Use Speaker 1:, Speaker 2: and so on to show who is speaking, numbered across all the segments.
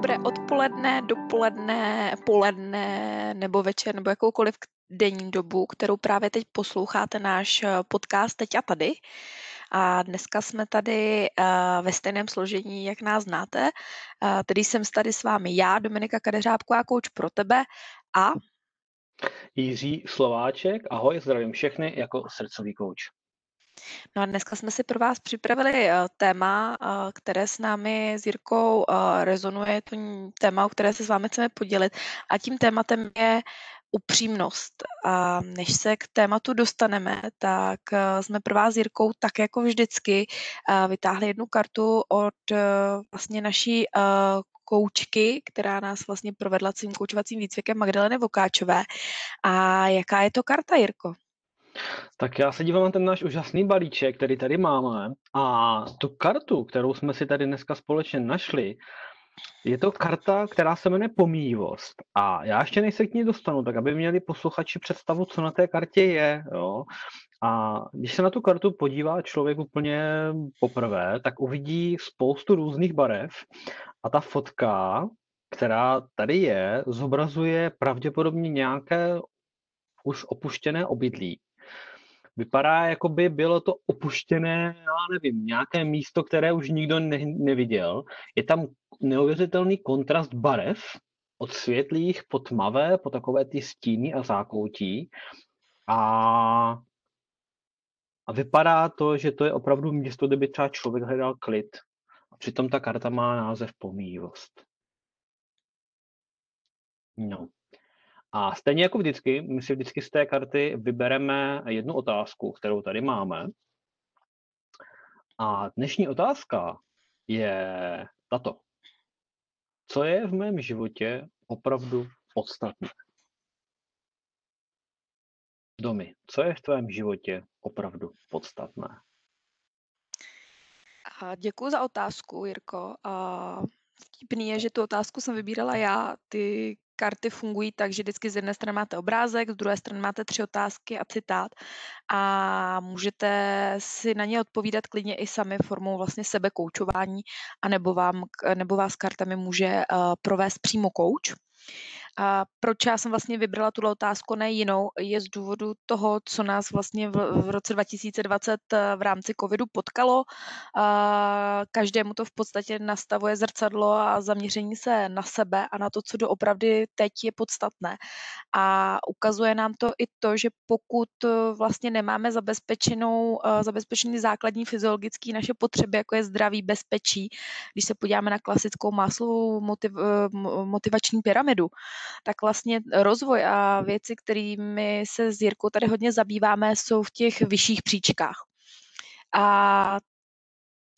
Speaker 1: dobré odpoledne, dopoledne, poledne nebo večer nebo jakoukoliv denní dobu, kterou právě teď posloucháte náš eh, podcast Teď a tady. A dneska jsme tady uh, ve stejném složení, jak nás znáte. Uh, tedy jsem tady s vámi já, Dominika Kadeřábková, kouč pro tebe a
Speaker 2: Jiří Slováček, ahoj, zdravím všechny jako srdcový kouč.
Speaker 1: No a dneska jsme si pro vás připravili eh, téma, eh, které s námi s Jirkou eh, rezonuje, je to téma, o které se s vámi chceme podělit a tím tématem je upřímnost. A než se k tématu dostaneme, tak jsme pro vás s Jirkou tak jako vždycky vytáhli jednu kartu od vlastně naší koučky, která nás vlastně provedla tím koučovacím výcvikem Magdaleny Vokáčové. A jaká je to karta, Jirko?
Speaker 2: Tak já se dívám na ten náš úžasný balíček, který tady máme a tu kartu, kterou jsme si tady dneska společně našli, je to karta, která se jmenuje pomíjivost. A já ještě než se k ní dostanu, tak aby měli posluchači představu, co na té kartě je. Jo? A když se na tu kartu podívá člověk úplně poprvé, tak uvidí spoustu různých barev a ta fotka, která tady je, zobrazuje pravděpodobně nějaké už opuštěné obydlí vypadá, jako by bylo to opuštěné, já nevím, nějaké místo, které už nikdo ne, neviděl. Je tam neuvěřitelný kontrast barev, od světlých po tmavé, po takové ty stíny a zákoutí. A, a vypadá to, že to je opravdu místo, kde by třeba člověk hledal klid. A přitom ta karta má název pomíjivost. No. A stejně jako vždycky, my si vždycky z té karty vybereme jednu otázku, kterou tady máme. A dnešní otázka je tato. Co je v mém životě opravdu podstatné? Domy, co je v tvém životě opravdu podstatné?
Speaker 1: Děkuji za otázku, Jirko. Vtipný je, že tu otázku jsem vybírala já. Ty karty fungují tak, že vždycky z jedné strany máte obrázek, z druhé strany máte tři otázky a citát a můžete si na ně odpovídat klidně i sami formou vlastně sebekoučování a nebo, vám, nebo vás kartami může uh, provést přímo kouč. A proč já jsem vlastně vybrala tuto otázku, ne jinou, je z důvodu toho, co nás vlastně v, v roce 2020 eh, v rámci covidu potkalo. A každému to v podstatě nastavuje zrcadlo a zaměření se na sebe a na to, co doopravdy teď je podstatné. A ukazuje nám to i to, že pokud eh, vlastně nemáme zabezpečenou, eh, zabezpečený základní fyziologický naše potřeby, jako je zdraví, bezpečí, když se podíváme na klasickou máslovou motiv, motivační pyramidu, tak vlastně rozvoj a věci, kterými se s Jirkou tady hodně zabýváme, jsou v těch vyšších příčkách. A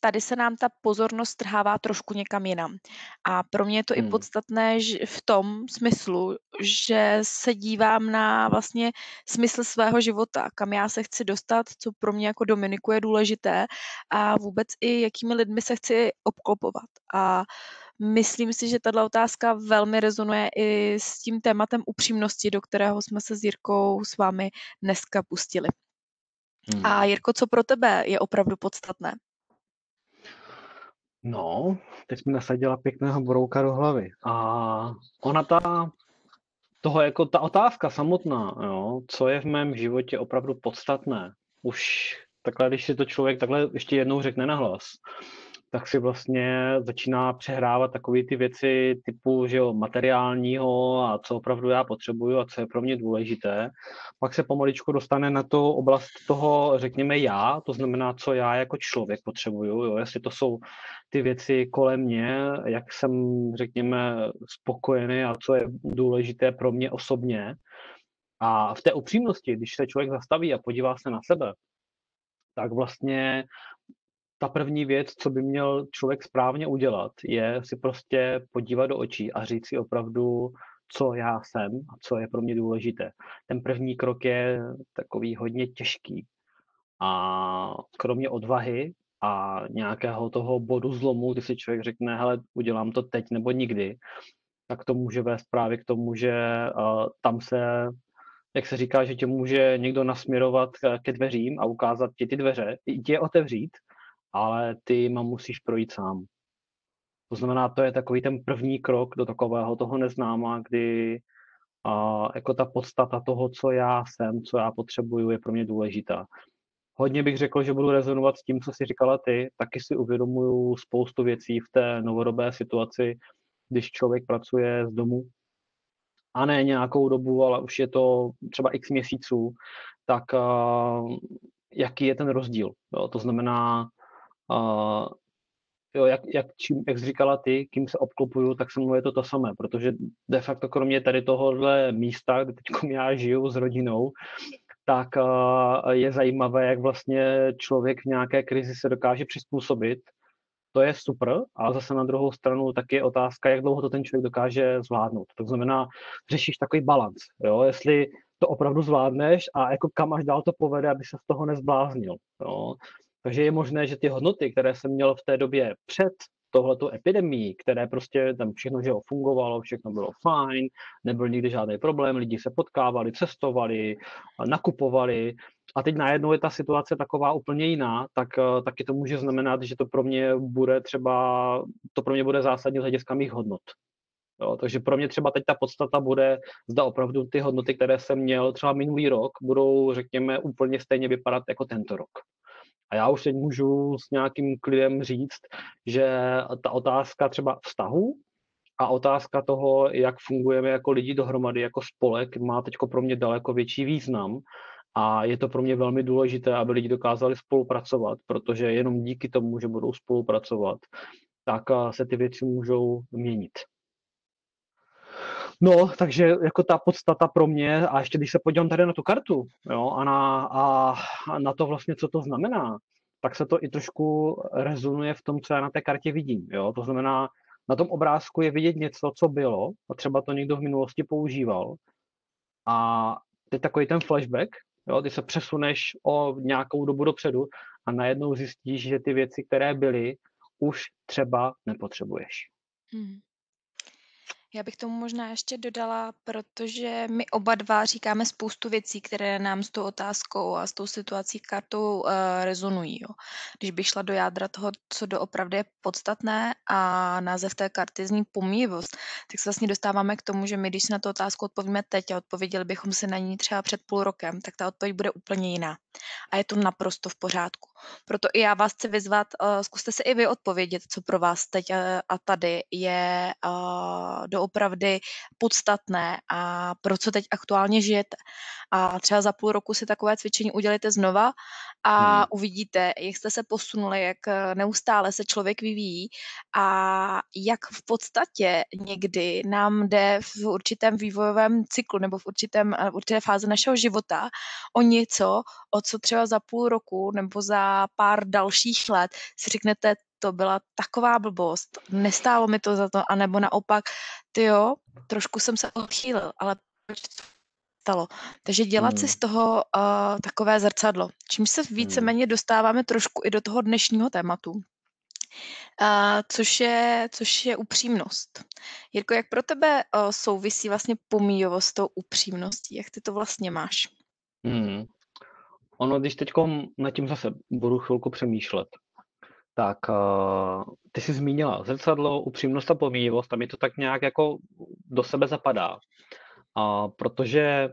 Speaker 1: tady se nám ta pozornost trhává trošku někam jinam. A pro mě je to hmm. i podstatné v tom smyslu, že se dívám na vlastně smysl svého života, kam já se chci dostat, co pro mě jako Dominiku je důležité a vůbec i jakými lidmi se chci obklopovat. A Myslím si, že tato otázka velmi rezonuje i s tím tématem upřímnosti, do kterého jsme se s Jirkou s vámi dneska pustili. Hmm. A Jirko, co pro tebe je opravdu podstatné?
Speaker 2: No, teď mi nasadila pěkného brouka do hlavy. A ona ta, toho jako ta otázka samotná, jo, co je v mém životě opravdu podstatné, už takhle, když si to člověk takhle ještě jednou řekne na hlas, tak si vlastně začíná přehrávat takové ty věci typu že jo, materiálního a co opravdu já potřebuju a co je pro mě důležité. Pak se pomaličku dostane na tu oblast toho, řekněme, já, to znamená, co já jako člověk potřebuju, jo, jestli to jsou ty věci kolem mě, jak jsem, řekněme, spokojený a co je důležité pro mě osobně. A v té upřímnosti, když se člověk zastaví a podívá se na sebe, tak vlastně ta první věc, co by měl člověk správně udělat, je si prostě podívat do očí a říct si opravdu, co já jsem a co je pro mě důležité. Ten první krok je takový hodně těžký. A kromě odvahy a nějakého toho bodu zlomu, kdy si člověk řekne, hele, udělám to teď nebo nikdy, tak to může vést právě k tomu, že uh, tam se, jak se říká, že tě může někdo nasměrovat ke dveřím a ukázat ti ty dveře, tě otevřít, ale ty ma musíš projít sám. To znamená, to je takový ten první krok do takového toho neznáma, kdy a, jako ta podstata toho, co já jsem, co já potřebuju, je pro mě důležitá. Hodně bych řekl, že budu rezonovat s tím, co jsi říkala ty. Taky si uvědomuju spoustu věcí v té novodobé situaci, když člověk pracuje z domu, a ne nějakou dobu, ale už je to třeba x měsíců, tak uh, jaký je ten rozdíl. Jo? To znamená, uh, jo, jak, jak, čím, jak jsi říkala ty, kým se obklopuju, tak se mnou je to to samé, protože de facto kromě tady tohohle místa, kde teď já žiju s rodinou, tak je zajímavé, jak vlastně člověk v nějaké krizi se dokáže přizpůsobit. To je super, ale zase na druhou stranu tak je otázka, jak dlouho to ten člověk dokáže zvládnout. To znamená, řešíš takový balans, jo? jestli to opravdu zvládneš a jako kam až dál to povede, aby se z toho nezbláznil. Jo? Takže je možné, že ty hodnoty, které jsem měl v té době před tohleto epidemii, které prostě tam všechno, že fungovalo, všechno bylo fajn, nebyl nikdy žádný problém, lidi se potkávali, cestovali, nakupovali a teď najednou je ta situace taková úplně jiná, tak taky to může znamenat, že to pro mě bude třeba, to pro mě bude zásadní z hlediska mých hodnot. Jo, takže pro mě třeba teď ta podstata bude, zda opravdu ty hodnoty, které jsem měl třeba minulý rok, budou, řekněme, úplně stejně vypadat jako tento rok. A já už teď můžu s nějakým klidem říct, že ta otázka třeba vztahu a otázka toho, jak fungujeme jako lidi dohromady, jako spolek, má teď pro mě daleko větší význam. A je to pro mě velmi důležité, aby lidi dokázali spolupracovat, protože jenom díky tomu, že budou spolupracovat, tak se ty věci můžou měnit. No, takže jako ta podstata pro mě, a ještě když se podívám tady na tu kartu, jo, a na, a, a na to vlastně, co to znamená, tak se to i trošku rezonuje v tom, co já na té kartě vidím. Jo? To znamená, na tom obrázku je vidět něco, co bylo, a třeba to někdo v minulosti používal. A teď takový ten flashback, jo? ty se přesuneš o nějakou dobu dopředu a najednou zjistíš, že ty věci, které byly, už třeba nepotřebuješ. Hmm.
Speaker 1: Já bych tomu možná ještě dodala, protože my oba dva říkáme spoustu věcí, které nám s tou otázkou a s tou situací kartou uh, rezonují. Jo. Když bych šla do jádra toho, co doopravdy je podstatné a název té karty zní pomíjivost, tak se vlastně dostáváme k tomu, že my, když si na tu otázku odpovíme teď a odpověděli bychom se na ní třeba před půl rokem, tak ta odpověď bude úplně jiná. A je to naprosto v pořádku. Proto i já vás chci vyzvat, uh, zkuste si i vy odpovědět, co pro vás teď uh, a tady je do doopravdy podstatné a pro co teď aktuálně žijete. A třeba za půl roku si takové cvičení udělejte znova a hmm. uvidíte, jak jste se posunuli, jak eh, neustále se člověk vyvíjí a jak v podstatě někdy nám jde v určitém vývojovém cyklu nebo v určitém, eh, v určité fázi našeho života o něco, o co třeba za půl roku nebo za pár dalších let si řeknete, to byla taková blbost, nestálo mi to za to, anebo naopak, ty jo, trošku jsem se odchýlil, ale proč to stalo? Takže dělat hmm. si z toho uh, takové zrcadlo, čím se víceméně dostáváme trošku i do toho dnešního tématu. Uh, což, je, což je upřímnost. Jirko, jak pro tebe uh, souvisí vlastně pomíjovost s tou upřímností? Jak ty to vlastně máš? Hmm.
Speaker 2: Ono, když teď na tím zase budu chvilku přemýšlet, tak uh, ty jsi zmínila zrcadlo, upřímnost a pomíjivost a mi to tak nějak jako do sebe zapadá. Uh, protože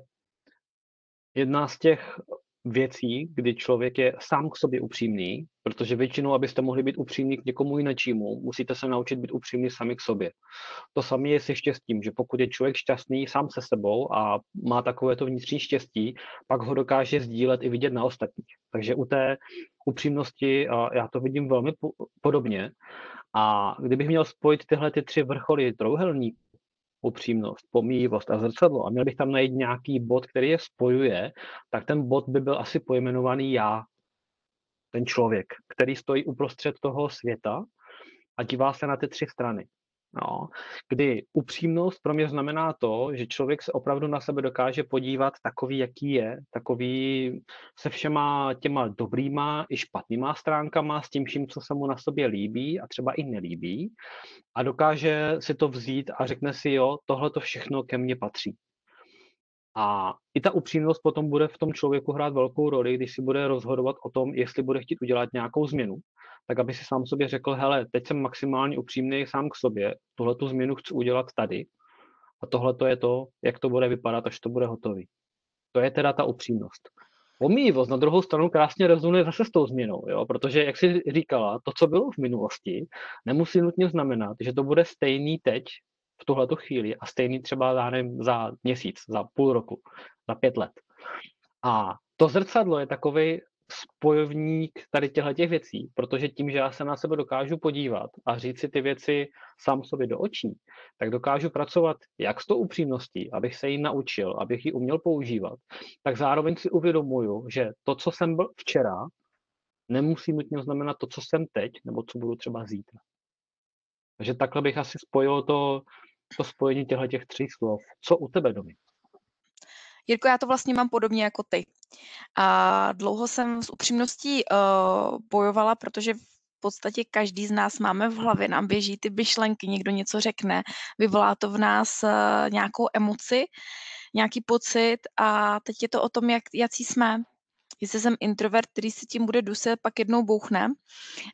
Speaker 2: jedna z těch věcí, kdy člověk je sám k sobě upřímný, protože většinou, abyste mohli být upřímní k někomu jinému, musíte se naučit být upřímný sami k sobě. To samé je se štěstím, že pokud je člověk šťastný sám se sebou a má takovéto vnitřní štěstí, pak ho dokáže sdílet i vidět na ostatních. Takže u té upřímnosti já to vidím velmi podobně. A kdybych měl spojit tyhle ty tři vrcholy trouhelník, upřímnost, pomíjivost a zrcadlo a měl bych tam najít nějaký bod, který je spojuje, tak ten bod by byl asi pojmenovaný já, ten člověk, který stojí uprostřed toho světa a dívá se na ty tři strany. No, kdy upřímnost pro mě znamená to, že člověk se opravdu na sebe dokáže podívat takový, jaký je, takový se všema těma dobrýma i špatnýma stránkama, s tím vším, co se mu na sobě líbí a třeba i nelíbí a dokáže si to vzít a řekne si, jo, tohle to všechno ke mně patří. A i ta upřímnost potom bude v tom člověku hrát velkou roli, když si bude rozhodovat o tom, jestli bude chtít udělat nějakou změnu, tak aby si sám sobě řekl, hele, teď jsem maximálně upřímný sám k sobě, tuhle tu změnu chci udělat tady a tohle to je to, jak to bude vypadat, až to bude hotový. To je teda ta upřímnost. Pomíjivost na druhou stranu krásně rezonuje zase s tou změnou, jo? protože, jak jsi říkala, to, co bylo v minulosti, nemusí nutně znamenat, že to bude stejný teď, v tuhleto chvíli a stejný třeba za, nevím, za měsíc, za půl roku, za pět let. A to zrcadlo je takový spojovník tady těchto těch věcí, protože tím, že já se na sebe dokážu podívat a říct si ty věci sám sobě do očí, tak dokážu pracovat jak s tou upřímností, abych se jí naučil, abych ji uměl používat, tak zároveň si uvědomuju, že to, co jsem byl včera, nemusí nutně znamenat to, co jsem teď, nebo co budu třeba zítra. Takže takhle bych asi spojil to, to spojení těchto těch tří slov. Co u tebe, Domi?
Speaker 1: Jirko, já to vlastně mám podobně jako ty. A dlouho jsem s upřímností uh, bojovala, protože v podstatě každý z nás máme v hlavě, nám běží ty myšlenky, někdo něco řekne, vyvolá to v nás uh, nějakou emoci, nějaký pocit a teď je to o tom, jak, jaký jsme. Jestli jsem introvert, který si tím bude duset, pak jednou bouchne,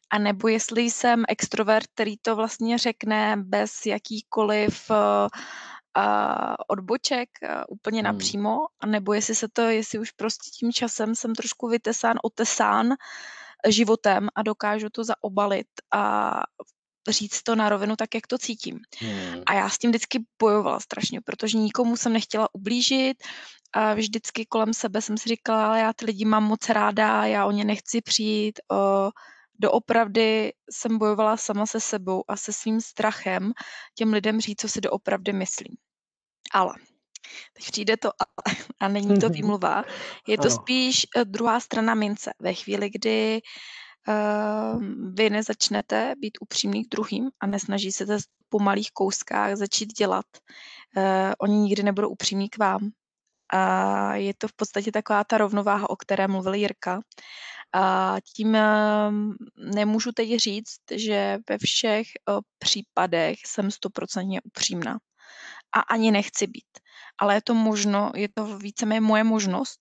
Speaker 1: a nebo jestli jsem extrovert, který to vlastně řekne bez jakýkoliv uh, odboček úplně hmm. napřímo, nebo jestli se to, jestli už prostě tím časem jsem trošku vytesán, otesán životem a dokážu to zaobalit a říct to na rovinu tak, jak to cítím. Hmm. A já s tím vždycky bojovala strašně, protože nikomu jsem nechtěla ublížit a vždycky kolem sebe jsem si říkala, ale já ty lidi mám moc ráda, já o ně nechci přijít. O, doopravdy jsem bojovala sama se sebou a se svým strachem těm lidem říct, co si doopravdy myslím. Ale teď přijde to ale a není to výmluva. Je to spíš eh, druhá strana mince. Ve chvíli, kdy uh, vy nezačnete být upřímný k druhým a nesnaží se to po malých kouskách začít dělat, uh, oni nikdy nebudou upřímní k vám. A je to v podstatě taková ta rovnováha, o které mluvil Jirka. A tím ehm, nemůžu teď říct, že ve všech případech jsem stoprocentně upřímná. A ani nechci být. Ale je to možno, je to víceméně moje možnost,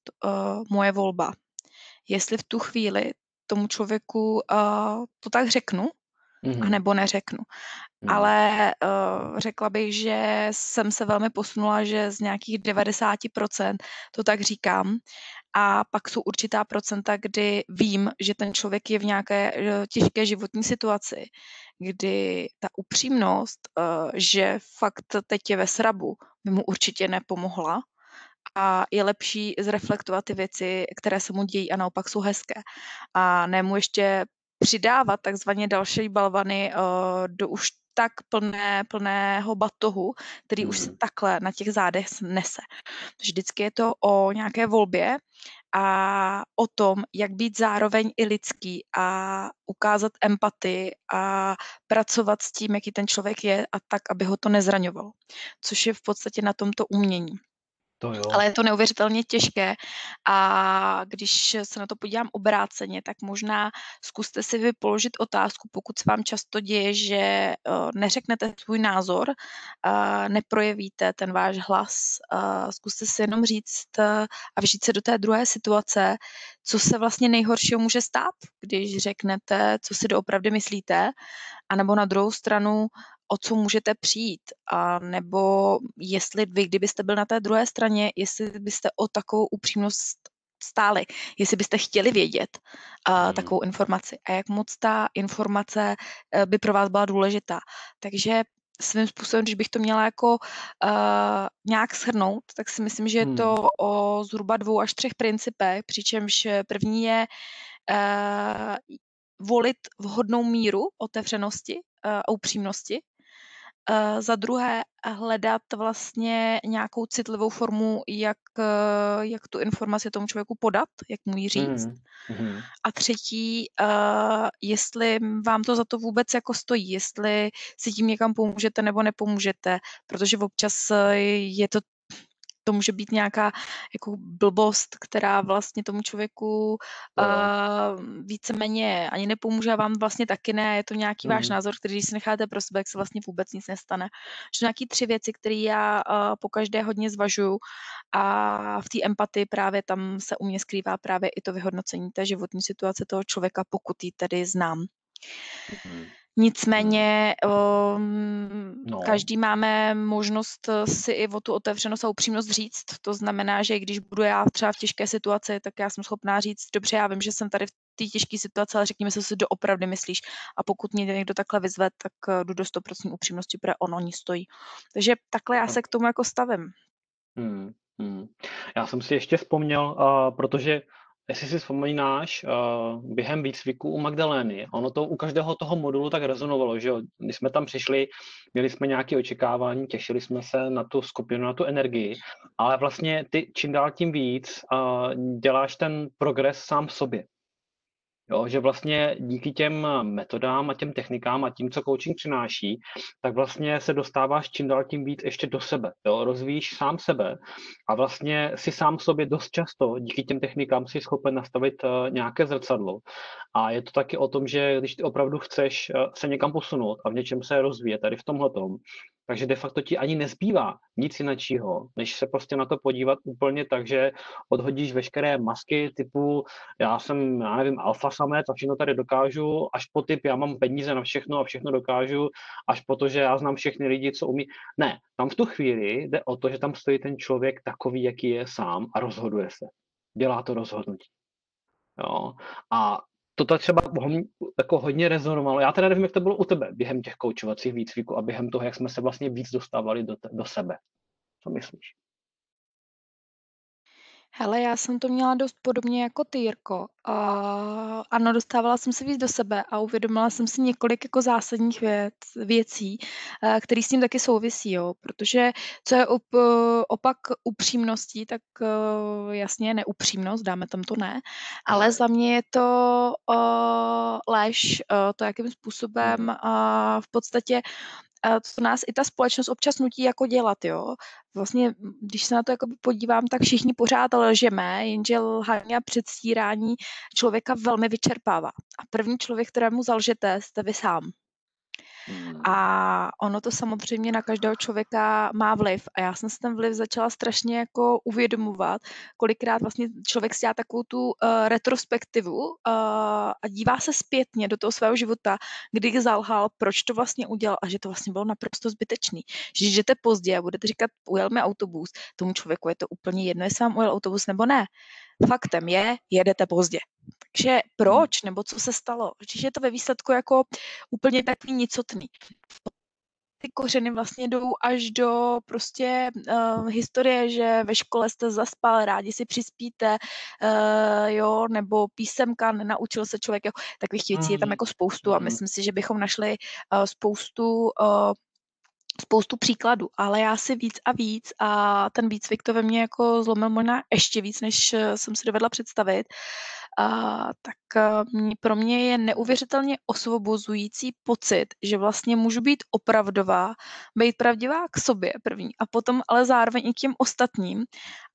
Speaker 1: moje volba. Jestli v tu chvíli tomu člověku to tak řeknu, mm-hmm. anebo neřeknu. Mm. Ale uh, řekla bych, že jsem se velmi posunula, že z nějakých 90% to tak říkám. A pak jsou určitá procenta, kdy vím, že ten člověk je v nějaké uh, těžké životní situaci, kdy ta upřímnost, uh, že fakt teď je ve srabu, by mu určitě nepomohla a je lepší zreflektovat ty věci, které se mu dějí a naopak jsou hezké. A ne mu ještě přidávat takzvaně další balvany uh, do už tak plné, plného batohu, který už se hmm. takhle na těch zádech nese. Vždycky je to o nějaké volbě a o tom, jak být zároveň i lidský a ukázat empatii a pracovat s tím, jaký ten člověk je a tak, aby ho to nezraňovalo. Což je v podstatě na tomto umění.
Speaker 2: To jo.
Speaker 1: Ale je to neuvěřitelně těžké a když se na to podívám obráceně, tak možná zkuste si vy položit otázku, pokud se vám často děje, že uh, neřeknete svůj názor, uh, neprojevíte ten váš hlas, uh, zkuste si jenom říct a vžít se do té druhé situace, co se vlastně nejhoršího může stát, když řeknete, co si doopravdy myslíte, anebo na druhou stranu, o co můžete přijít, a nebo jestli vy, kdybyste byl na té druhé straně, jestli byste o takovou upřímnost stáli, jestli byste chtěli vědět uh, takovou informaci a jak moc ta informace uh, by pro vás byla důležitá. Takže svým způsobem, když bych to měla jako uh, nějak shrnout, tak si myslím, že je to hmm. o zhruba dvou až třech principech, přičemž první je uh, volit vhodnou míru otevřenosti a upřímnosti Eh, za druhé hledat vlastně nějakou citlivou formu, jak, eh, jak tu informaci tomu člověku podat, jak mu ji říct. Mm, mm. A třetí, uh, jestli vám to za to vůbec jako stojí, jestli si tím někam pomůžete nebo nepomůžete, protože občas je to to může být nějaká jako blbost, která vlastně tomu člověku
Speaker 2: Jo.
Speaker 1: uh, víceméně ani nepomůže a vám vlastně taky ne. Je to nějaký váš
Speaker 2: Mhm.
Speaker 1: názor, který si necháte pro sebe, jak se vlastně vůbec nic nestane. Že nějaký tři věci, které já uh, po každé hodně zvažuju a v té empatii právě tam se u mě skrývá právě i to vyhodnocení té životní situace toho člověka, pokud ji tedy znám.
Speaker 2: Mhm.
Speaker 1: Nicméně um,
Speaker 2: No.
Speaker 1: každý máme možnost eh, si i o tu otevřenost a upřímnost říct. To znamená, že když budu já třeba v těžké situaci, tak já jsem schopná říct, dobře, já vím, že jsem tady v té těžké situaci, ale řekněme, co si doopravdy myslíš. A pokud mě někdo takhle vyzve, tak eh, jdu do 100% upřímnosti, protože on o ní stojí. Takže takhle já
Speaker 2: No.
Speaker 1: se k tomu jako stavím.
Speaker 2: Hmm, hmm. Já jsem si ještě vzpomněl, uh, protože jestli si vzpomínáš, uh, během výcviku u Magdalény, ono to u každého toho modulu tak rezonovalo, že jo, když jsme tam přišli, měli jsme nějaké očekávání, těšili jsme se na tu skupinu, na tu energii, ale vlastně ty čím dál tím víc uh, děláš ten progres sám v sobě. Jo, že vlastně díky těm metodám a těm technikám a tím, co coaching přináší, tak vlastně se dostáváš čím dál tím víc ještě do sebe. Jo? Rozvíjíš sám sebe a vlastně si sám sobě dost často díky těm technikám si schopen nastavit uh, nějaké zrcadlo. A je to taky o tom, že když ty opravdu chceš uh, se někam posunout a v něčem se rozvíjet, tady v tomhletom, takže de facto ti ani nezbývá nic jiného, než se prostě na to podívat úplně tak, že odhodíš veškeré masky typu já jsem, já nevím, alfa samec a všechno tady dokážu, až po typ já mám peníze na všechno a všechno dokážu, až po to, že já znám všechny lidi, co umí. Ne, tam v tu chvíli jde o to, že tam stojí ten člověk takový, jaký je sám a rozhoduje se. Dělá to rozhodnutí. Jo. A to tak třeba jako hodně rezonovalo. Já teda nevím, jak to bylo u tebe během těch koučovacích výcviků a během toho, jak jsme se vlastně víc dostávali do, te, do sebe. Co myslíš?
Speaker 1: Hele, já jsem to měla dost podobně jako ty, Jirko. A ano, dostávala jsem se víc do sebe a uvědomila jsem si několik jako zásadních věc, věcí, eh, které s tím taky souvisí, jo. Protože co je op, opak upřímností, tak eh, jasně neupřímnost, dáme tam to ne, ale za mě je to uh, lež, uh, to, jakým způsobem uh, v podstatě co nás i ta společnost občas nutí jako dělat, jo. Vlastně, když se na to jako podívám, tak všichni pořád lžeme, jenže lhaní a předstírání člověka velmi vyčerpává. A první člověk, kterému zalžete, jste vy sám.
Speaker 2: Hmm.
Speaker 1: A ono to samozřejmě na každého člověka má vliv. A já jsem si ten vliv začala strašně jako uvědomovat, kolikrát vlastně člověk si dělá takovou tu uh, retrospektivu uh, a dívá se zpětně do toho svého života, kdy zalhal, proč to vlastně udělal a že to vlastně bylo naprosto zbytečný. Že jdete pozdě a budete říkat, ujel mi autobus, tomu člověku je to úplně jedno, jestli vám ujel autobus nebo ne. Faktem je, jedete pozdě. Takže proč, nebo co se stalo? Čiže je to ve výsledku jako úplně takový nicotný. Ty kořeny vlastně jdou až do prostě uh, historie, že ve škole jste zaspal, rádi si přispíte, uh, jo, nebo písemka, nenaučil se člověk, jo. Takových věcí je tam jako spoustu a myslím si, že bychom našli uh, spoustu uh, spoustu příkladů, ale já si víc a víc a ten výcvik to ve mně jako zlomil možná ještě víc, než jsem si dovedla představit, a, tak mě, pro mě je neuvěřitelně osvobozující pocit, že vlastně můžu být opravdová, být pravdivá k sobě první a potom ale zároveň i k těm ostatním.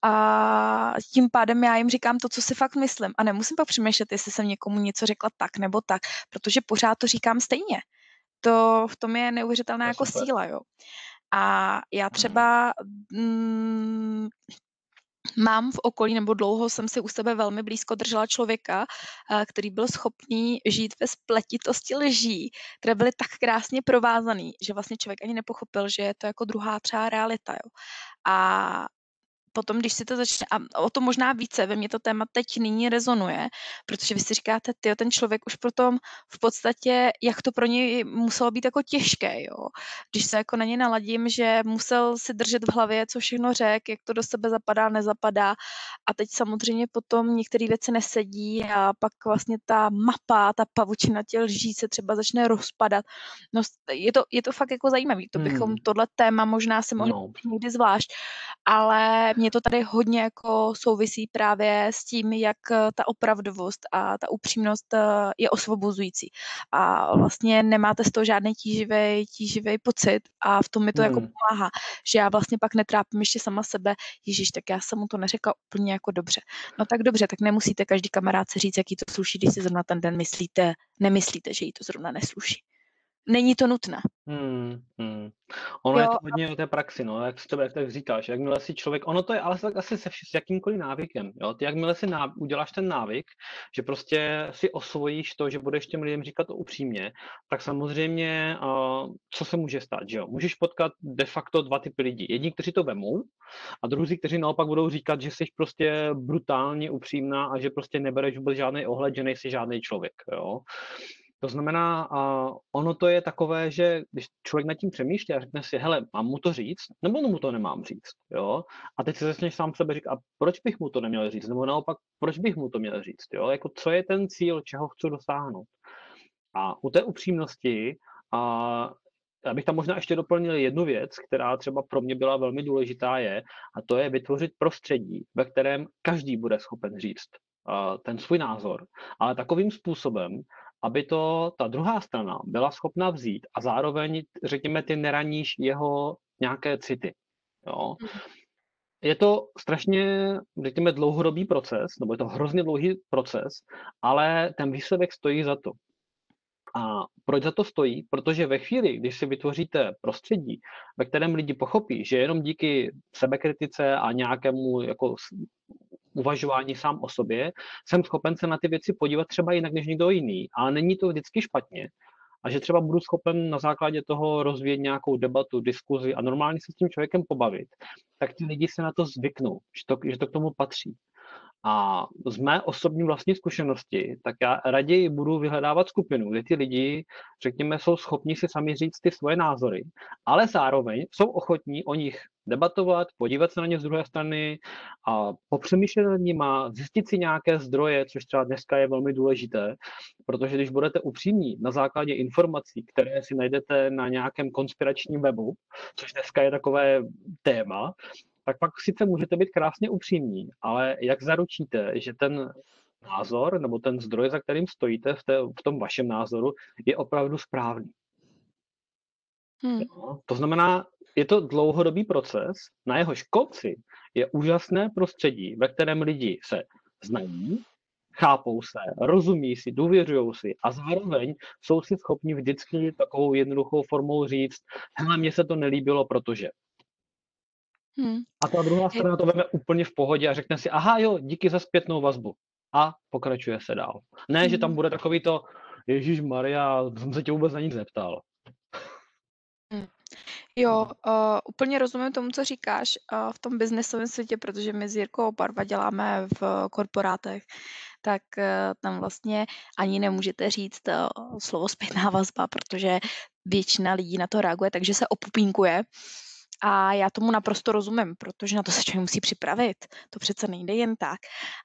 Speaker 1: A tím pádem já jim říkám to, co si fakt myslím. A nemusím pak přemýšlet, jestli jsem někomu něco řekla tak nebo tak, protože pořád to říkám stejně to v tom je neuvěřitelná jako
Speaker 2: super.
Speaker 1: síla, jo. A já třeba mm, mám v okolí, nebo dlouho jsem si u sebe velmi blízko držela člověka, který byl schopný žít ve spletitosti lží, které byly tak krásně provázaný, že vlastně člověk ani nepochopil, že je to jako druhá třeba realita, jo. A potom, když si to začne, a o to možná více, ve mně to téma teď nyní rezonuje, protože vy si říkáte, ty ten člověk už potom v podstatě, jak to pro něj muselo být jako těžké, jo. Když se jako na ně naladím, že musel si držet v hlavě, co všechno řek, jak to do sebe zapadá, nezapadá a teď samozřejmě potom některé věci nesedí a pak vlastně ta mapa, ta pavučina těch lží se třeba začne rozpadat. No, je to, je to fakt jako zajímavé, to bychom hmm. tohle téma možná si mohli no. někdy zvlášť, ale mě mě to tady hodně jako souvisí právě s tím, jak eh, ta opravdovost a ta upřímnost eh, je osvobozující. A vlastně nemáte z toho žádný tíživý, tíživý pocit a v tom mi to jako
Speaker 2: Hmm.
Speaker 1: pomáhá, že já vlastně pak netrápím ještě sama sebe, Ježíš, tak já jsem mu to neřekla úplně jako dobře. No tak dobře, tak nemusíte každý kamarádce říct, jaký to sluší, když si zrovna ten den myslíte, nemyslíte, že jí to zrovna nesluší. Není to nutné.
Speaker 2: Hmm, hmm. Ono je
Speaker 1: Jo,
Speaker 2: to hodně o té praxi, no, jak, to, jak tak říkáš, jakmile si člověk, ono to je ale tak asi se vš- s jakýmkoliv návykem, jo, ty jakmile si ná, uděláš ten návyk, že prostě si osvojíš to, že budeš těm lidem říkat to upřímně, tak samozřejmě, uh, co se může stát, že jo, můžeš potkat de facto dva typy lidí, jedni, kteří to vemou a druzí, kteří naopak budou říkat, že jsi prostě brutálně upřímná a že prostě nebereš vůbec žádný ohled, že nejsi žádný člověk, jo. To znamená, uh, ono to je takové, že když člověk nad tím přemýšlí a řekne si, hele, mám mu to říct, nebo mu to nemám říct, jo? A teď si začneš sám sebe říkat, a proč bych mu to neměl říct, nebo naopak, proč bych mu to měl říct, jo? Jako co je ten cíl, čeho chci dosáhnout. A u té upřímnosti, a já bych tam možná ještě doplnil jednu věc, která třeba pro mě byla velmi důležitá, je, a to je vytvořit prostředí, ve kterém každý bude schopen říct uh, ten svůj názor, ale takovým způsobem, aby to ta druhá strana byla schopna vzít a zároveň, řekněme, ty neraníš jeho nějaké city. Jo? Je to strašně, řekněme, dlouhodobý proces, nebo je to hrozně dlouhý proces, ale ten výsledek stojí za to. A proč za to stojí? Protože ve chvíli, když si vytvoříte prostředí, ve kterém lidi pochopí, že jenom díky sebekritice a nějakému jako uvažování sám o sobě, jsem schopen se na ty věci podívat třeba jinak než někdo jiný, ale není to vždycky špatně. A že třeba budu schopen na základě toho rozvíjet nějakou debatu, diskuzi a normálně se s tím člověkem pobavit, tak ti lidi se na to zvyknou, že to, že to k tomu patří. A z mé osobní vlastní zkušenosti, tak já raději budu vyhledávat skupinu, kde ty lidi, řekněme, jsou schopni si sami říct ty svoje názory, ale zároveň jsou ochotní o nich debatovat, podívat se na ně z druhé strany a popřemýšlet nad nima, zjistit si nějaké zdroje, což třeba dneska je velmi důležité, protože když budete upřímní na základě informací, které si najdete na nějakém konspiračním webu, což dneska je takové téma, tak pak sice můžete být krásně upřímní, ale jak zaručíte, že ten názor nebo ten zdroj, za kterým stojíte v, té, v tom vašem názoru, je opravdu správný. Hmm. No, to znamená, je to dlouhodobý proces, na jehož konci je úžasné prostředí, ve kterém lidi se znají, chápou se, rozumí si, důvěřují si a zároveň jsou si schopni vždycky takovou jednoduchou formou říct, hele, mně se to nelíbilo, protože. Hmm. A ta druhá strana to veme úplně v pohodě a řekne si, aha jo, díky za zpětnou vazbu. A pokračuje se dál. Ne, hmm. že tam bude takový to, Ježíš Maria, jsem se tě vůbec na nic zeptal.
Speaker 1: Jo, uh, úplně rozumím tomu, co říkáš uh, v tom biznesovém světě, protože my s Jirkou Barva děláme v korporátech, tak uh, tam vlastně ani nemůžete říct uh, slovo zpětná vazba, protože většina lidí na to reaguje, takže se opupínkuje. A já tomu naprosto rozumím, protože na to se člověk musí připravit. To přece nejde jen tak.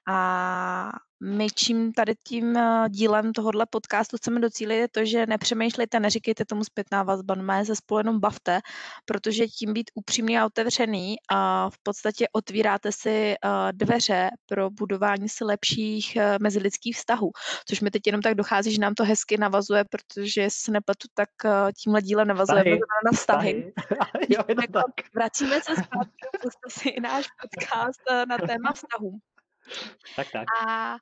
Speaker 1: A my čím tady tím dílem tohohle podcastu chceme docílit je to, že nepřemýšlejte, neříkejte tomu zpětná vazba, mé se spolu jenom bavte, protože tím být upřímný a otevřený a v podstatě otvíráte si dveře pro budování si lepších mezilidských vztahů, což mi teď jenom tak dochází, že nám to hezky navazuje, protože se nepletu, tak tímhle dílem navazujeme na vztahy.
Speaker 2: jo, je to tak.
Speaker 1: Vracíme se zpátky, si náš podcast na téma vztahů.
Speaker 2: Tak, tak.
Speaker 1: A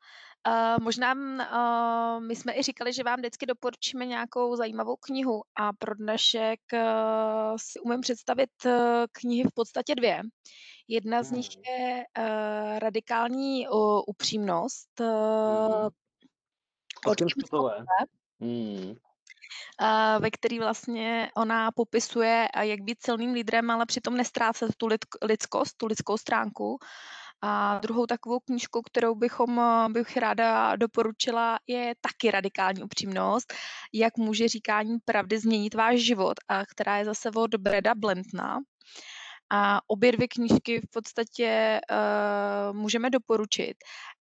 Speaker 1: uh, možná uh, my jsme i říkali, že vám vždycky doporučíme nějakou zajímavou knihu a pro dnešek uh, si umím představit uh, knihy v podstatě dvě. Jedna z nich je uh, radikální uh, upřímnost uh,
Speaker 2: od hmm.
Speaker 1: Uh, ve který vlastně ona popisuje, jak být silným lídrem, ale přitom nestrácet tu lidskost, tu lidskou stránku. A druhou takovou knížku, kterou bychom, bych ráda doporučila, je taky radikální upřímnost, jak může říkání pravdy změnit váš život, a která je zase od Breda Blentna. A obě dvě knížky v podstatě uh, můžeme doporučit,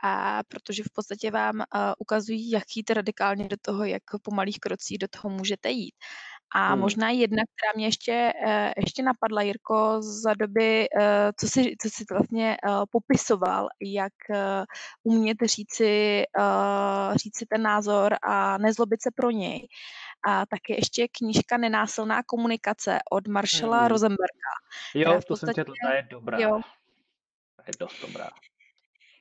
Speaker 1: a protože v podstatě vám uh, ukazují, jak jít radikálně do toho, jak po malých krocích do toho můžete jít. A
Speaker 2: Hmm.
Speaker 1: možná jedna, která mě ještě, eh, ještě napadla, Jirko, za doby, eh, co jsi co jsi vlastně, eh, popisoval, jak, umět říci říci ten názor a nezlobit se pro něj. A taky ještě knížka Nenásilná komunikace od Marshalla
Speaker 2: Hmm.
Speaker 1: Rosenberga,
Speaker 2: Jo, to jsem
Speaker 1: podstatě
Speaker 2: četl, ta je dobrá.
Speaker 1: jo.
Speaker 2: Je dost dobrá.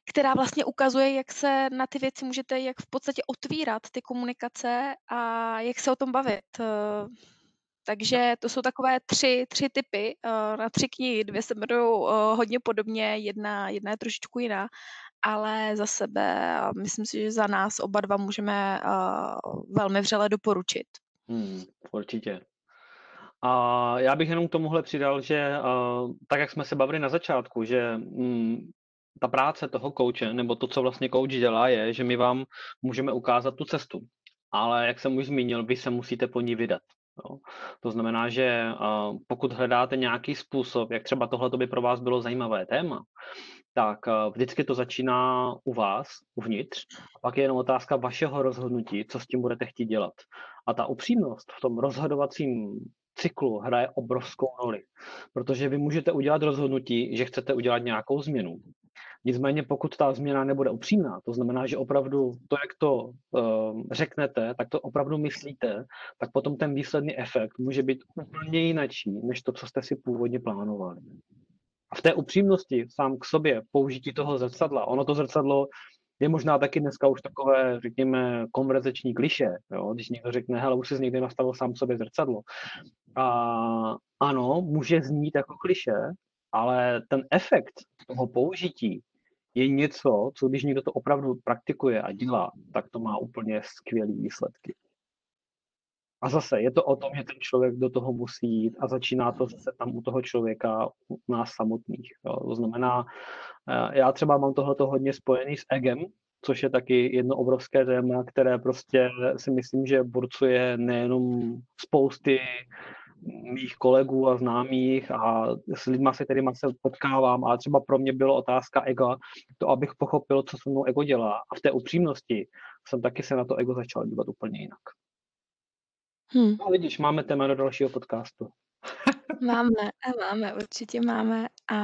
Speaker 1: Která vlastně ukazuje, jak se na ty věci můžete jak v podstatě otvírat ty komunikace a jak se o tom bavit. Eh, takže to jsou takové tři tři tipy, eh, na 3 knihy. 2 se jmenujou, eh, hodně podobně, jedna jedna je trošičku jiná, ale za sebe myslím si, že za nás oba dva můžeme, velmi vřele doporučit.
Speaker 2: Hmm, určitě. A já bych jenom k tomuhle přidal, že uh, tak, jak jsme se bavili na začátku, že mm, ta práce toho kouče, nebo to, co vlastně kouč dělá, je, že my vám můžeme ukázat tu cestu. Ale jak jsem už zmínil, vy se musíte po ní vydat. Jo. To znamená, že uh, pokud hledáte nějaký způsob, jak třeba tohle by pro vás bylo zajímavé téma, tak uh, vždycky to začíná u vás, uvnitř, a pak je jenom otázka vašeho rozhodnutí, co s tím budete chtít dělat. A ta upřímnost v tom rozhodovacím cyklu hraje obrovskou roli, protože vy můžete udělat rozhodnutí, že chcete udělat nějakou změnu. Nicméně pokud ta změna nebude upřímná, to znamená, že opravdu to, jak to uh, řeknete, tak to opravdu myslíte, tak potom ten výsledný efekt může být úplně jinačí, než to, co jste si původně plánovali. A v té upřímnosti sám k sobě, použití toho zrcadla, ono to zrcadlo je možná taky dneska už takové, řekněme, konverzační kliše, jo? když někdo řekne, hele, už jsi někdy nastavil sám sobě zrcadlo. A ano, může znít jako kliše, ale ten efekt toho použití je něco, co když někdo to opravdu praktikuje a dělá, tak to má úplně skvělé výsledky. A zase je to o tom, že ten člověk do toho musí jít a začíná to zase tam u toho člověka, u nás samotných. Jo. To znamená, já třeba mám tohleto hodně spojený s egem, což je taky jedno obrovské téma, které prostě si myslím, že burcuje nejenom spousty mých kolegů a známých a s lidma, se kterými se potkávám, ale třeba pro mě bylo otázka ego, to abych pochopil, co se mnou ego dělá. A v té upřímnosti jsem taky se na to ego začal dívat úplně jinak.
Speaker 1: Hmm.
Speaker 2: No vidíš, máme téma do dalšího podcastu.
Speaker 1: Máme, a máme, určitě máme. A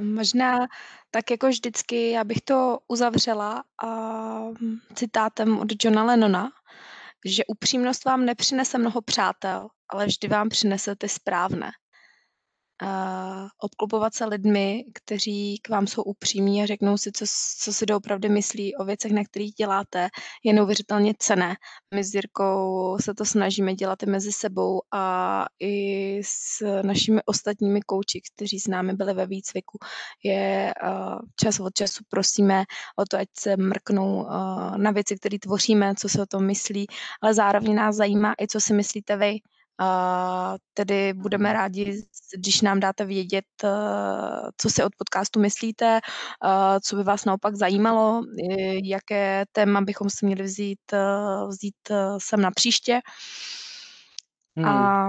Speaker 1: možná tak jako vždycky, já bych to uzavřela a citátem od Johna Lennona, že upřímnost vám nepřinese mnoho přátel, ale vždy vám přinese ty správné. Uh, obklopovat se lidmi, kteří k vám jsou upřímní a řeknou si, co, co si doopravdy myslí o věcech, na kterých děláte, je neuvěřitelně cené. My s Jirkou se to snažíme dělat i mezi sebou a i s našimi ostatními kouči, kteří s námi byli ve výcviku. Je čas od času prosíme o to, ať se mrknou na věci, které tvoříme, co se o tom myslí, ale zároveň nás zajímá i, co si myslíte vy. Uh, tedy budeme rádi, když nám dáte vědět, uh, co si od podcastu myslíte, uh, co by vás naopak zajímalo, jaké téma bychom si měli vzít, uh, vzít sem na příště.
Speaker 2: Hmm.
Speaker 1: A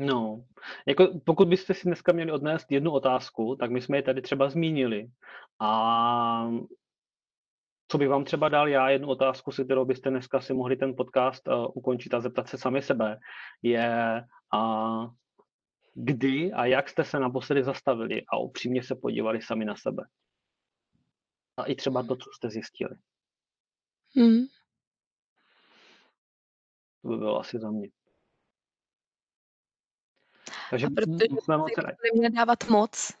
Speaker 2: No, jako pokud byste si dneska měli odnést jednu otázku, tak my jsme ji tady třeba zmínili. A co bych vám třeba dal já jednu otázku, se kterou byste dneska si mohli ten podcast uh, ukončit a zeptat se sami sebe, je uh, kdy a jak jste se naposledy zastavili a upřímně se podívali sami na sebe. A i třeba to, co jste zjistili.
Speaker 1: Hmm.
Speaker 2: To by bylo asi za mě. Takže
Speaker 1: a protože
Speaker 2: jsme moc
Speaker 1: dávat moc.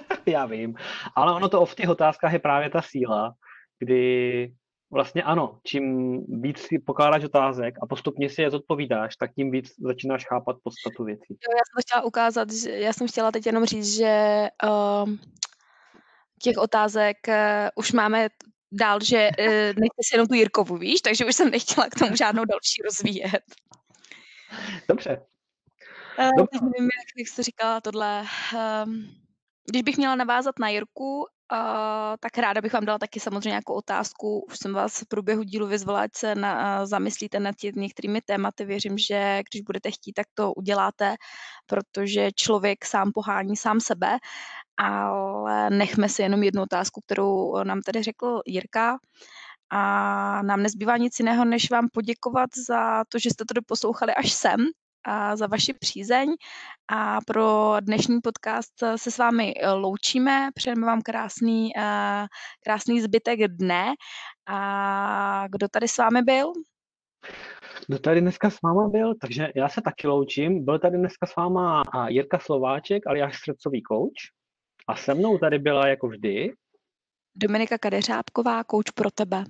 Speaker 2: Já vím, ale ono to v těch otázkách je právě ta síla, kdy vlastně ano, čím víc si pokládáš otázek a postupně si je zodpovídáš, tak tím víc začínáš chápat podstatu věcí.
Speaker 1: Jo, já jsem chtěla ukázat, že já jsem chtěla teď jenom říct, že uh, těch otázek uh, už máme dál, že uh, nechte si jenom tu Jirkovu, víš, takže už jsem nechtěla k tomu žádnou další rozvíjet.
Speaker 2: Dobře.
Speaker 1: Uh, teď nevím, jak, jak jsi říkala tohle. Um, když bych měla navázat na Jirku, uh, tak ráda bych vám dala taky samozřejmě nějakou otázku. Už jsem vás v průběhu dílu vyzvala, ať se na, uh, zamyslíte nad tě, některými tématy. Věřím, že když budete chtít, tak to uděláte, protože člověk sám pohání sám sebe, ale nechme si jenom jednu otázku, kterou nám tady řekl Jirka. a nám nezbývá nic jiného, než vám poděkovat za to, že jste to doposlouchali až sem a za vaši přízeň. A pro dnešní podcast se s vámi loučíme. Přejeme vám krásný, krásný zbytek dne. A kdo tady s vámi byl?
Speaker 2: Kdo tady dneska s váma byl? Takže já se taky loučím. Byl tady dneska s váma Jirka Slováček, alias srdcový kouč. A se mnou tady byla jako vždy
Speaker 1: Dominika Kadeřábková, kouč pro tebe.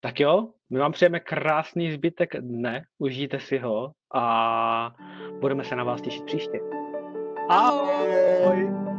Speaker 2: Tak jo, my vám přejeme krásný zbytek dne, užijte si ho a budeme se na vás těšit příště.
Speaker 1: Ahoj! Ahoj.